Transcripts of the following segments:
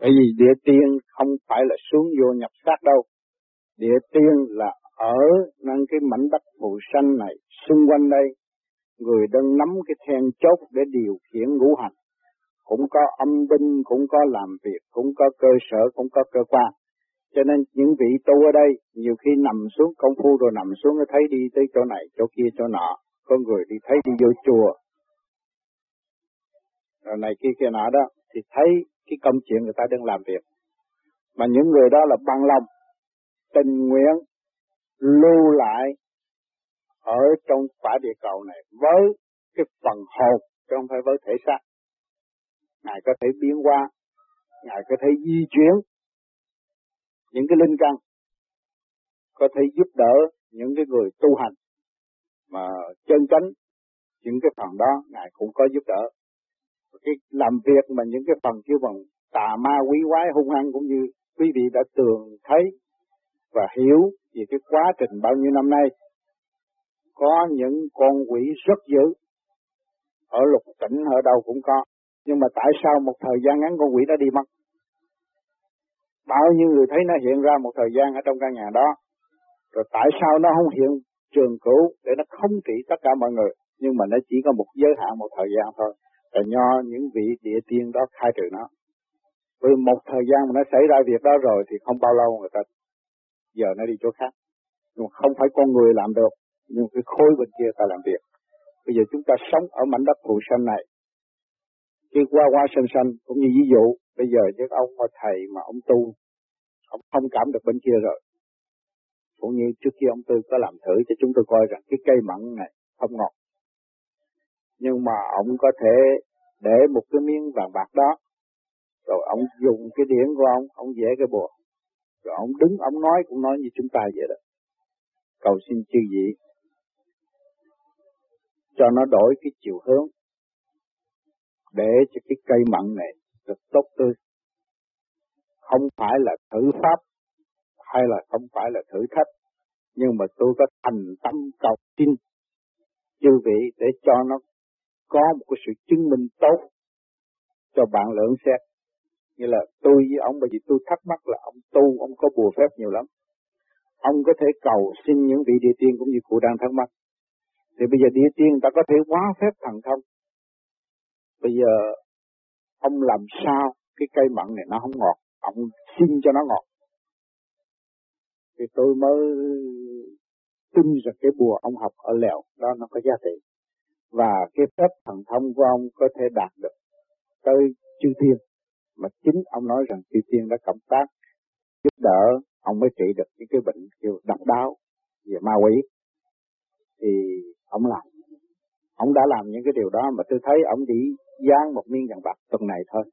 Bởi vì địa tiên không phải là xuống vô nhập xác đâu. Địa tiên là ở năng cái mảnh đất phù sanh này, xung quanh đây, người đang nắm cái then chốt để điều khiển ngũ hành. Cũng có âm binh, cũng có làm việc, cũng có cơ sở, cũng có cơ quan. Cho nên những vị tu ở đây, nhiều khi nằm xuống công phu rồi nằm xuống nó thấy đi tới chỗ này, chỗ kia, chỗ nọ. Có người đi thấy đi vô chùa. Rồi này kia kia nọ đó, thì thấy cái công chuyện người ta đang làm việc. Mà những người đó là bằng lòng, tình nguyện, lưu lại ở trong quả địa cầu này với cái phần hồn, chứ không phải với thể xác. Ngài có thể biến hóa, Ngài có thể di chuyển những cái linh căn, có thể giúp đỡ những cái người tu hành mà chân chánh những cái phần đó Ngài cũng có giúp đỡ cái làm việc mà những cái phần kêu bằng tà ma quý quái hung hăng cũng như quý vị đã tường thấy và hiểu về cái quá trình bao nhiêu năm nay, có những con quỷ rất dữ. Ở lục tỉnh ở đâu cũng có. Nhưng mà tại sao một thời gian ngắn con quỷ đã đi mất? Bao nhiêu người thấy nó hiện ra một thời gian ở trong căn nhà đó, rồi tại sao nó không hiện trường cũ để nó không trị tất cả mọi người? Nhưng mà nó chỉ có một giới hạn một thời gian thôi là nho những vị địa tiên đó khai trừ nó. Với một thời gian mà nó xảy ra việc đó rồi thì không bao lâu người ta giờ nó đi chỗ khác. Nhưng không phải con người làm được, nhưng cái khối bên kia ta làm việc. Bây giờ chúng ta sống ở mảnh đất phù sanh này. Khi qua qua sanh sanh, cũng như ví dụ, bây giờ những ông mà thầy mà ông tu, ông không cảm được bên kia rồi. Cũng như trước kia ông Tư có làm thử cho chúng tôi coi rằng cái cây mận này không ngọt nhưng mà ông có thể để một cái miếng vàng bạc đó, rồi ông dùng cái điển của ông ông vẽ cái bùa rồi ông đứng, ông nói, cũng nói như chúng ta vậy đó. Cầu xin chư vị cho nó đổi cái chiều hướng để cho cái cây mặn này được tốt tươi. Không phải là thử pháp hay là không phải là thử thách, nhưng mà tôi có thành tâm cầu xin chư vị để cho nó có một cái sự chứng minh tốt cho bạn lượng xét. Như là tôi với ông bởi vì tôi thắc mắc là ông tu, ông có bùa phép nhiều lắm. Ông có thể cầu xin những vị địa tiên cũng như cụ đang thắc mắc. Thì bây giờ địa tiên ta có thể hóa phép thần thông. Bây giờ ông làm sao cái cây mặn này nó không ngọt, ông xin cho nó ngọt. Thì tôi mới tin rằng cái bùa ông học ở lèo đó nó có giá trị và cái phép thần thông của ông có thể đạt được tới chư thiên. Mà chính ông nói rằng chư thiên đã cộng tác, giúp đỡ, ông mới trị được những cái bệnh kiểu độc đáo về ma quỷ. Thì ông làm, ông đã làm những cái điều đó mà tôi thấy ông chỉ dán một miếng vàng bạc tuần này thôi.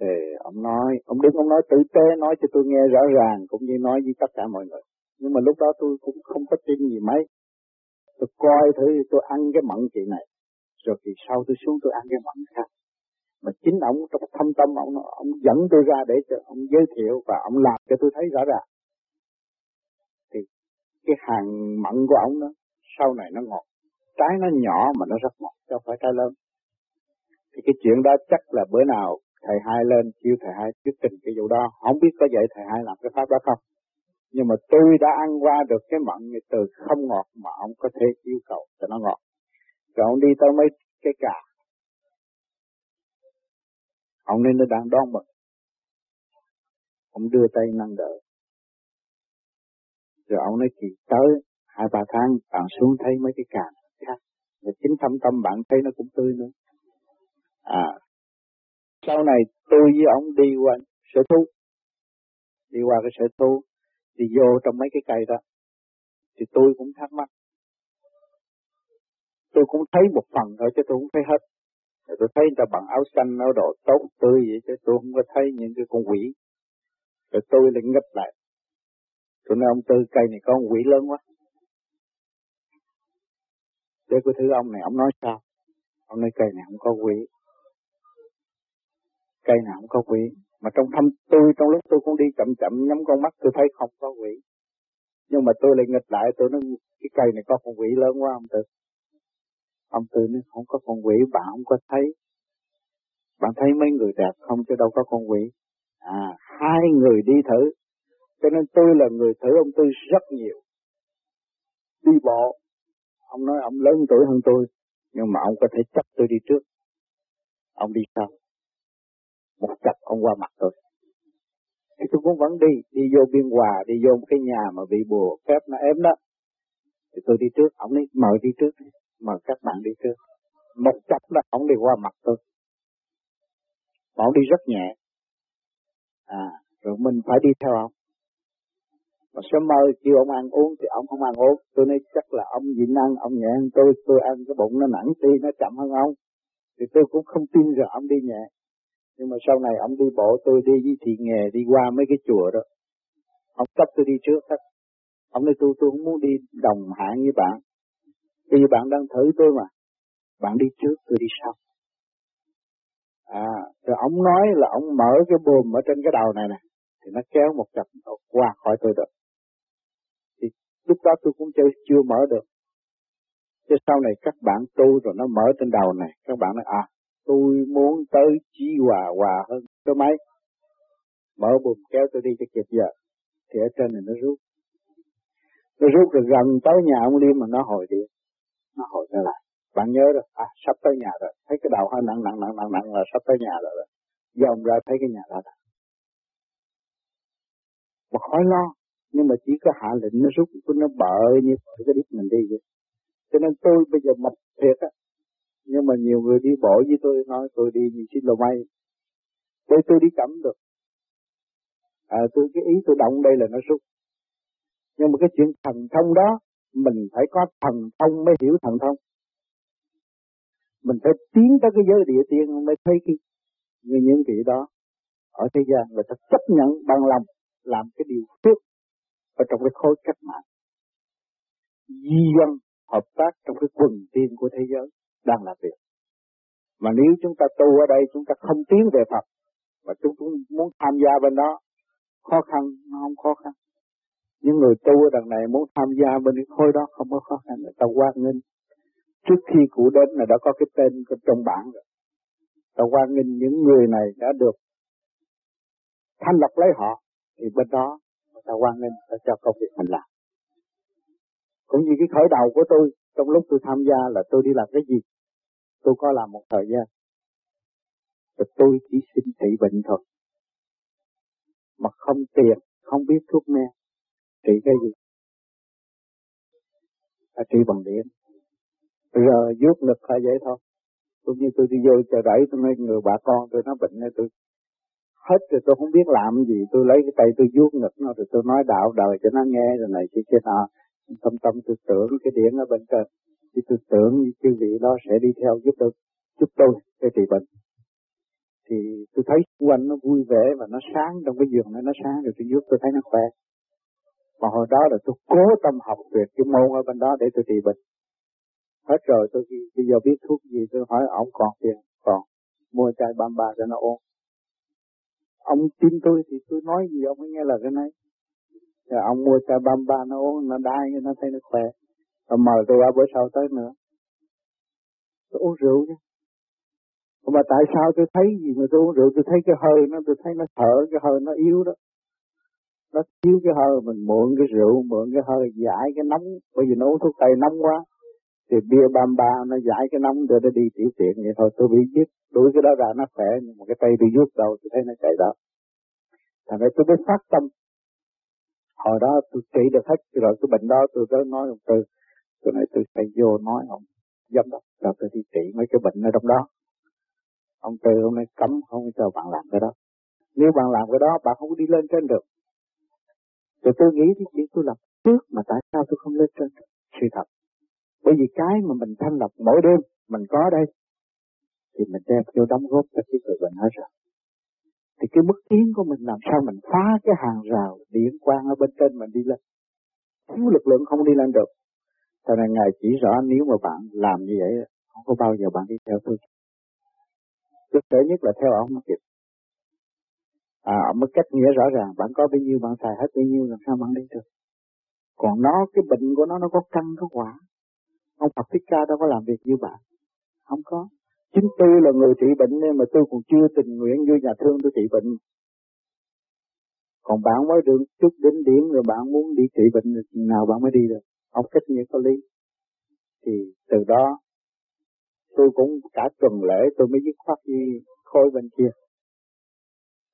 Thì ông nói, ông đứng, ông nói tử tế, nói cho tôi nghe rõ ràng, cũng như nói với tất cả mọi người. Nhưng mà lúc đó tôi cũng không có tin gì mấy tôi coi thử, tôi ăn cái mận chị này. Rồi thì sau tôi xuống tôi ăn cái mận khác. Mà chính ông, trong thâm tâm ông ông dẫn tôi ra để cho ông giới thiệu và ông làm cho tôi thấy rõ ràng. Thì cái hàng mận của ông đó, sau này nó ngọt. Trái nó nhỏ mà nó rất ngọt, chứ không phải trái lớn. Thì cái chuyện đó chắc là bữa nào thầy hai lên, kêu thầy hai thuyết trình cái vụ đó. Không biết có vậy thầy hai làm cái pháp đó không? Nhưng mà tôi đã ăn qua được cái mận từ không ngọt mà ông có thể yêu cầu cho nó ngọt. Rồi ông đi tới mấy cái cà ông nên nó đang đón mừng. Ông đưa tay nâng đỡ. Rồi ông nói, chị tới hai ba tháng, bạn xuống thấy mấy cái cà khác. Và chính thâm tâm bạn thấy nó cũng tươi nữa. À. Sau này tôi với ông đi qua sở thú. Đi qua cái sở thú thì vô trong mấy cái cây đó. Thì tôi cũng thắc mắc. Tôi cũng thấy một phần thôi chứ tôi cũng thấy hết. Rồi tôi thấy người ta bằng áo xanh, áo đỏ tốt tươi vậy chứ tôi không có thấy những cái con quỷ. Rồi tôi lại ngất lại. Tôi nói, ông tư, cây này có con quỷ lớn quá. Để tôi thử ông này, ông nói sao? Ông nói, cây này không có quỷ. Cây nào không có quỷ mà trong thâm tôi trong lúc tôi cũng đi chậm chậm nhắm con mắt tôi thấy không có quỷ nhưng mà tôi lại nghịch lại tôi nói cái cây này có con quỷ lớn quá ông tư ông tư nói không có con quỷ bạn không có thấy bạn thấy mấy người đẹp không chứ đâu có con quỷ. À, hai người đi thử. Cho nên tôi là người thử ông Tư rất nhiều. Đi bộ. Ông nói ông lớn tuổi hơn tôi. Nhưng mà ông có thể chấp tôi đi trước. Ông đi sau. Một chập ông qua mặt tôi. Thì tôi cũng vẫn đi. Đi vô biên hòa, đi vô một cái nhà mà bị bùa phép nó ém đó. Thì tôi đi trước. Ông ấy mời đi trước. Mời các bạn đi trước. Một chập đó ông đi qua mặt tôi. Mà ông đi rất nhẹ. À, rồi mình phải đi theo ông. Mà sớm mơ kêu ông ăn uống thì ông không ăn uống. Tôi nói chắc là ông nhịn ăn, ông nhẹ hơn tôi, tôi ăn cái bụng nó nặng ti nó chậm hơn ông. Thì tôi cũng không tin rằng ông đi nhẹ. Nhưng mà sau này ông đi bộ tôi đi với thị nghề đi qua mấy cái chùa đó. Ông cấp tôi đi trước hết. Ông nói tôi tôi không muốn đi đồng hạng với bạn. Vì bạn đang thử tôi mà. Bạn đi trước tôi đi sau. À, rồi ông nói là ông mở cái buồm ở trên cái đầu này nè, thì nó kéo một chập qua khỏi tôi được. Thì lúc đó tôi cũng chưa, chưa mở được. Chứ sau này các bạn tu rồi nó mở trên đầu này, các bạn nói à, tôi muốn tới chi hòa hòa hơn số mấy. Mở buồm kéo tôi đi cho kịp giờ. Thì ở trên này nó rút. Nó rút rồi gần tới nhà ông Liêm mà nó hồi đi Nó hồi trở lại. Bạn nhớ rồi, à sắp tới nhà rồi, thấy cái đầu hơi nặng nặng nặng nặng nặng là sắp tới nhà rồi. rồi. Dòm ra thấy cái nhà đó rồi. Mà khỏi lo, nhưng mà chỉ có hạ lệnh nó rút, nó bợ như cái đít mình đi vậy. Cho nên tôi bây giờ mạch thiệt á, nhưng mà nhiều người đi bộ với tôi nói tôi đi như xin lô may. Để tôi đi cắm được. À, tôi cái ý tôi động đây là nó xúc Nhưng mà cái chuyện thần thông đó, mình phải có thần thông mới hiểu thần thông. Mình phải tiến tới cái giới địa tiên mới thấy cái như những vị đó ở thế gian người ta chấp nhận bằng lòng làm cái điều phước ở trong cái khối cách mạng di dân hợp tác trong cái quần tiên của thế giới đang làm việc. Mà nếu chúng ta tu ở đây, chúng ta không tiến về Phật, mà chúng cũng muốn tham gia bên đó, khó khăn, nó không khó khăn. Những người tu ở đằng này muốn tham gia bên cái khối đó không có khó khăn. Người ta quan nghênh. Trước khi cụ đến là đã có cái tên trong bảng rồi. Ta quan nghênh những người này đã được thanh lọc lấy họ. Thì bên đó ta quan nghênh, ta cho công việc mình làm. Cũng như cái khởi đầu của tôi trong lúc tôi tham gia là tôi đi làm cái gì? Tôi có làm một thời gian. Và tôi chỉ xin trị bệnh thôi mà không tiền không biết thuốc men. Trị cái gì? À, trị bằng điện. Giờ giúp ngực phải vậy thôi. Cũng như tôi đi vô chờ đẩy tôi nói người bà con tôi nó bệnh này tôi hết rồi tôi không biết làm gì. Tôi lấy cái tay tôi vuốt ngực nó rồi tôi nói đạo đời cho nó nghe rồi này kia kia nọ tâm tâm tôi tưởng cái điện ở bên trên. Thì tôi tưởng như chư vị đó sẽ đi theo giúp tôi giúp tôi để trị bệnh. Thì tôi thấy quanh nó vui vẻ và nó sáng trong cái giường này, nó sáng rồi tôi giúp tôi thấy nó khỏe. Mà hồi đó là tôi cố tâm học tuyệt cái môn ở bên đó để tôi trị bệnh. Hết rồi, tôi bây giờ biết thuốc gì, tôi hỏi ông còn tiền, còn mua chai bamba cho nó uống. Ông tin tôi thì tôi nói gì ông mới nghe là cái này rồi ông mua chai băm ba nó uống, nó đai, nó thấy nó khỏe. Rồi mời tôi qua bữa sau tới nữa. Tôi uống rượu chứ mà tại sao tôi thấy gì mà tôi uống rượu? Tôi thấy cái hơi nó, tôi thấy nó thở, cái hơi nó yếu đó. Nó thiếu cái hơi, mình mượn cái rượu, mượn cái hơi, giải cái nóng. Bởi vì nó uống thuốc tây nóng quá. Thì bia bam ba, nó giải cái nóng để nó đi tiểu tiện vậy thôi. Tôi bị giết đuổi cái đó ra nó khỏe, nhưng mà cái tay tôi giúp đầu, tôi thấy nó chạy đó. Thành ra tôi mới phát tâm hồi đó tôi trị được hết rồi cái bệnh đó, tôi tới nói ông tư tôi nói tôi phải vô nói ông giám đốc cho tôi đi trị mấy cái bệnh ở trong đó. Ông tư hôm nay cấm, không cho bạn làm cái đó. Nếu bạn làm cái đó, bạn không đi lên trên được. Rồi tôi nghĩ thì chuyện tôi làm trước mà tại sao tôi không lên trên? Được sự thật. Bởi vì cái mà mình thanh lọc mỗi đêm, mình có đây, thì mình đem vô đóng góp cho cái người bệnh hết rồi. Thì cái mức tiến của mình làm sao mình phá cái hàng rào điện quang ở bên trên mình đi lên. Thiếu lực lượng không đi lên được. Cho nên Ngài chỉ rõ nếu mà bạn làm như vậy không có bao giờ bạn đi theo tôi. Thực tế nhất là theo ông kịp. À, ông mới cách nghĩa rõ ràng, bạn có bao nhiêu bạn xài hết bao nhiêu làm sao bạn đi được. Còn nó, cái bệnh của nó nó có căn có quả. Ông Phật Thích Ca đâu có làm việc như bạn. Không có chính tôi là người trị bệnh nên mà tôi còn chưa tình nguyện vô nhà thương tôi trị bệnh. Còn bạn mới được chút đến điểm rồi bạn muốn đi trị bệnh nào bạn mới đi được. Ông cách nghĩa có lý. Thì từ đó, tôi cũng cả tuần lễ tôi mới dứt khoát đi khôi bên kia.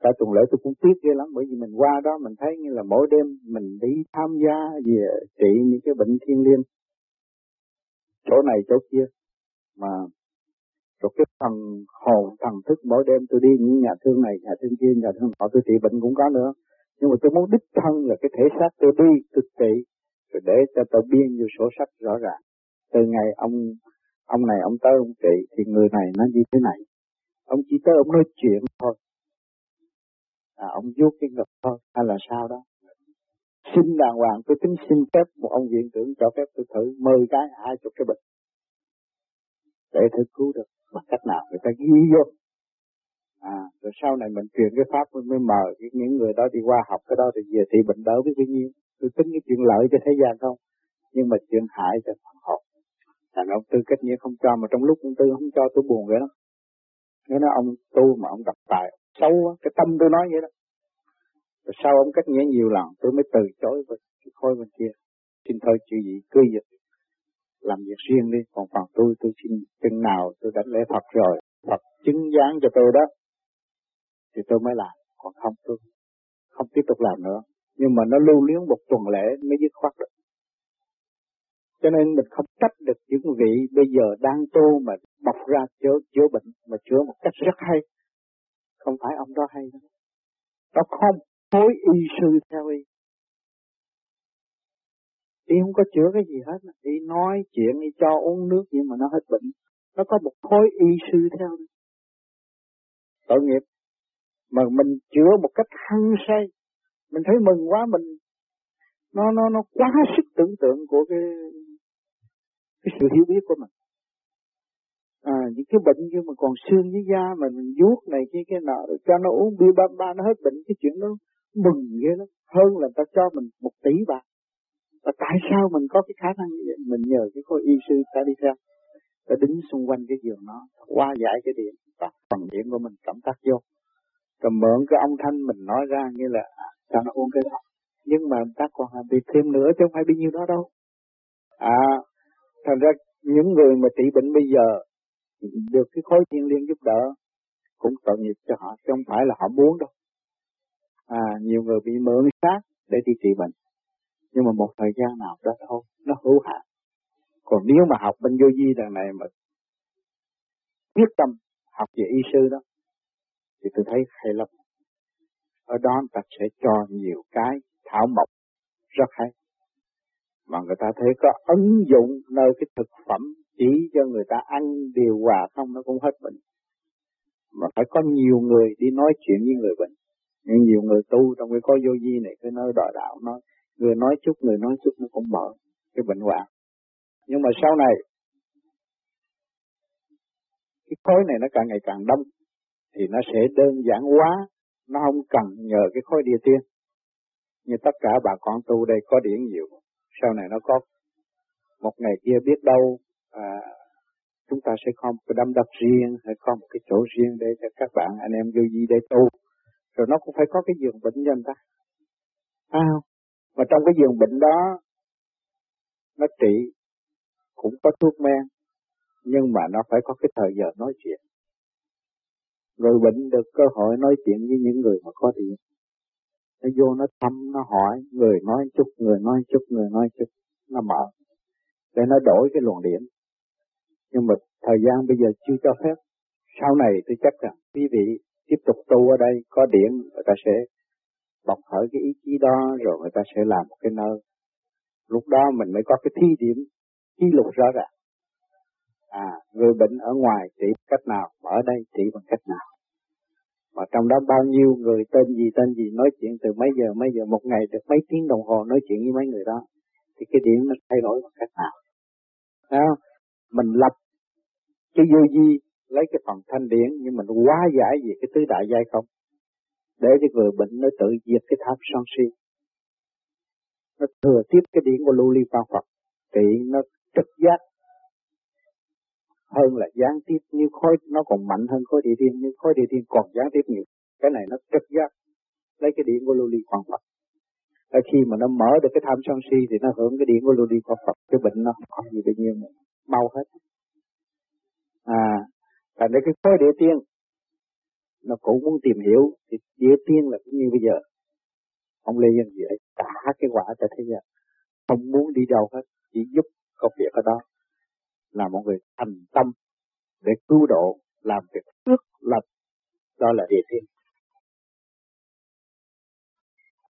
Cả tuần lễ tôi cũng tiếc ghê lắm, bởi vì mình qua đó mình thấy như là mỗi đêm mình đi tham gia về trị những cái bệnh thiên liêng. Chỗ này chỗ kia. Mà rồi cái phần hồn thần thức mỗi đêm tôi đi những nhà thương này nhà thương kia nhà thương họ tôi trị bệnh cũng có nữa. Nhưng mà tôi muốn đích thân là cái thể xác tôi đi thực trị rồi để cho tôi biên vô sổ sách rõ ràng. Từ ngày ông ông này ông tới ông trị thì người này nó như thế này. Ông chỉ tới ông nói chuyện thôi. À, ông vuốt cái ngực thôi hay là sao đó. Xin đàng hoàng tôi tính xin phép một ông viện trưởng cho phép tôi thử mười cái hai chục cái bệnh. Để thử cứu được bằng cách nào người ta ghi vô. À rồi sau này mình truyền cái pháp mới mời những người đó đi qua học, cái đó thì về thì bệnh đỡ biết bao nhiêu. Tôi tính cái chuyện lợi cho thế gian không? Nhưng mà chuyện hại cho phần học thành ông tư cách nghĩa không cho, mà trong lúc ông tư không cho, tôi buồn vậy đó. Nếu nói ông tu mà ông đọc tài sâu quá, cái tâm tôi nói vậy đó. Rồi sau ông cách nghĩa nhiều lần, tôi mới từ chối với khôi bên kia. Xin thôi chữ gì cứ dịch làm việc riêng đi. Còn phần tôi tôi xin chừng nào tôi đánh lễ Phật rồi, Phật chứng gián cho tôi đó, thì tôi mới làm. Còn không, tôi không tiếp tục làm nữa. Nhưng mà nó lưu luyến một tuần lễ mới dứt khoát được cho nên mình không trách được những vị bây giờ đang tu mà bọc ra chữa chữa bệnh, mà chữa một cách rất hay. Không phải ông đó hay đâu. Nó không phối y sư theo y y không có chữa cái gì hết. Y nói chuyện, y cho uống nước nhưng mà nó hết bệnh. Nó có một khối y sư theo tội nghiệp. Mà mình chữa một cách hăng say. Mình thấy mừng quá, mình, nó nó nó quá sức tưởng tượng của cái cái sự hiểu biết của mình. À những cái bệnh như mà còn xương với da mà mình vuốt này kia, cái nọ cho nó uống bia ba ba, nó hết bệnh, cái chuyện đó mừng ghê lắm. Hơn là ta cho mình một tỷ bạc và tại sao mình có cái khả năng như vậy? Mình nhờ cái khối y sư ta đi theo, ta đứng xung quanh cái giường nó, qua giải cái điện và phần điện của mình cảm tác vô. Rồi mượn cái âm thanh mình nói ra như là sao cho nó uống cái đó, nhưng mà ta còn làm việc thêm nữa chứ không phải bao nhiêu đó đâu. À thành ra những người mà trị bệnh bây giờ, được cái khối thiên liên giúp đỡ, cũng tội nghiệp cho họ, chứ không phải là họ muốn đâu. À nhiều người bị mượn xác để đi trị bệnh nhưng mà một thời gian nào đó thôi, nó hữu hạn. Còn nếu mà học bên vô di đằng này mà quyết tâm học về y sư đó, thì tôi thấy hay lắm. Ở đó ta sẽ cho nhiều cái thảo mộc, rất hay. Mà người ta thấy có ứng dụng nơi cái thực phẩm chỉ cho người ta ăn, điều hòa không, nó cũng hết bệnh. Mà phải có nhiều người đi nói chuyện với người bệnh. Nhưng nhiều người tu trong cái có vô vi này cái nơi đòi đạo, nói người nói chút người nói chút nó cũng mở cái bệnh hoạn. Nhưng mà sau này cái khối này nó càng ngày càng đông thì nó sẽ đơn giản quá nó không cần nhờ cái khối địa tiên. Như tất cả bà con tu đây có điển nhiều sau này nó có một ngày kia biết đâu à, chúng ta sẽ có một cái đâm đập riêng hay có một cái chỗ riêng để cho các bạn anh em vô di để tu. Rồi nó cũng phải có cái giường bệnh cho người ta. À, không? Mà trong cái giường bệnh đó, nó trị, cũng có thuốc men, nhưng mà nó phải có cái thời giờ nói chuyện. Rồi bệnh được cơ hội nói chuyện với những người mà có điện. Nó vô nó thăm, nó hỏi, người nói chút, người nói chút, người nói chút, nó mở. Để nó đổi cái luồng điện nhưng mà thời gian bây giờ chưa cho phép. Sau này tôi chắc rằng quý vị tiếp tục tu ở đây, có điện, người ta sẽ bộc khởi cái ý chí đó, rồi người ta sẽ làm một cái nơi. Lúc đó mình mới có cái thi điểm ký lục rõ ràng. À người bệnh ở ngoài trị cách nào mà ở đây trị bằng cách nào? Mà trong đó bao nhiêu người tên gì tên gì, nói chuyện từ mấy giờ mấy giờ, một ngày được mấy tiếng đồng hồ nói chuyện với mấy người đó, thì cái điểm nó thay đổi bằng cách nào? Thấy không? mình lập cái vô di lấy cái phần thanh điển, nhưng mình quá giải về cái tứ đại giai không? Để cho người bệnh nó tự diệt cái tháp sân si. Nó thừa tiếp cái điển của lưu ly tam Phật. Thì nó trực giác hơn là gián tiếp. Như khối nó còn mạnh hơn khối địa thiên nhưng khối địa thiên còn gián tiếp nhiều, cái này nó trực giác lấy cái điện của lưu ly quan Phật. Và khi mà nó mở được cái tham sân si thì nó hưởng cái điện của lưu ly quan Phật. Cái bệnh nó không gì bao nhiêu mau hết. À thành ra cái khối địa tiên nó cũng muốn tìm hiểu thì địa tiên là cũng như bây giờ. Ông Lê Dân Duệ cả cái quả cho thế gian. Không muốn đi đâu hết, chỉ giúp công việc ở đó. Là một người thành tâm để cứu độ, làm việc phước lập đó là địa tiên.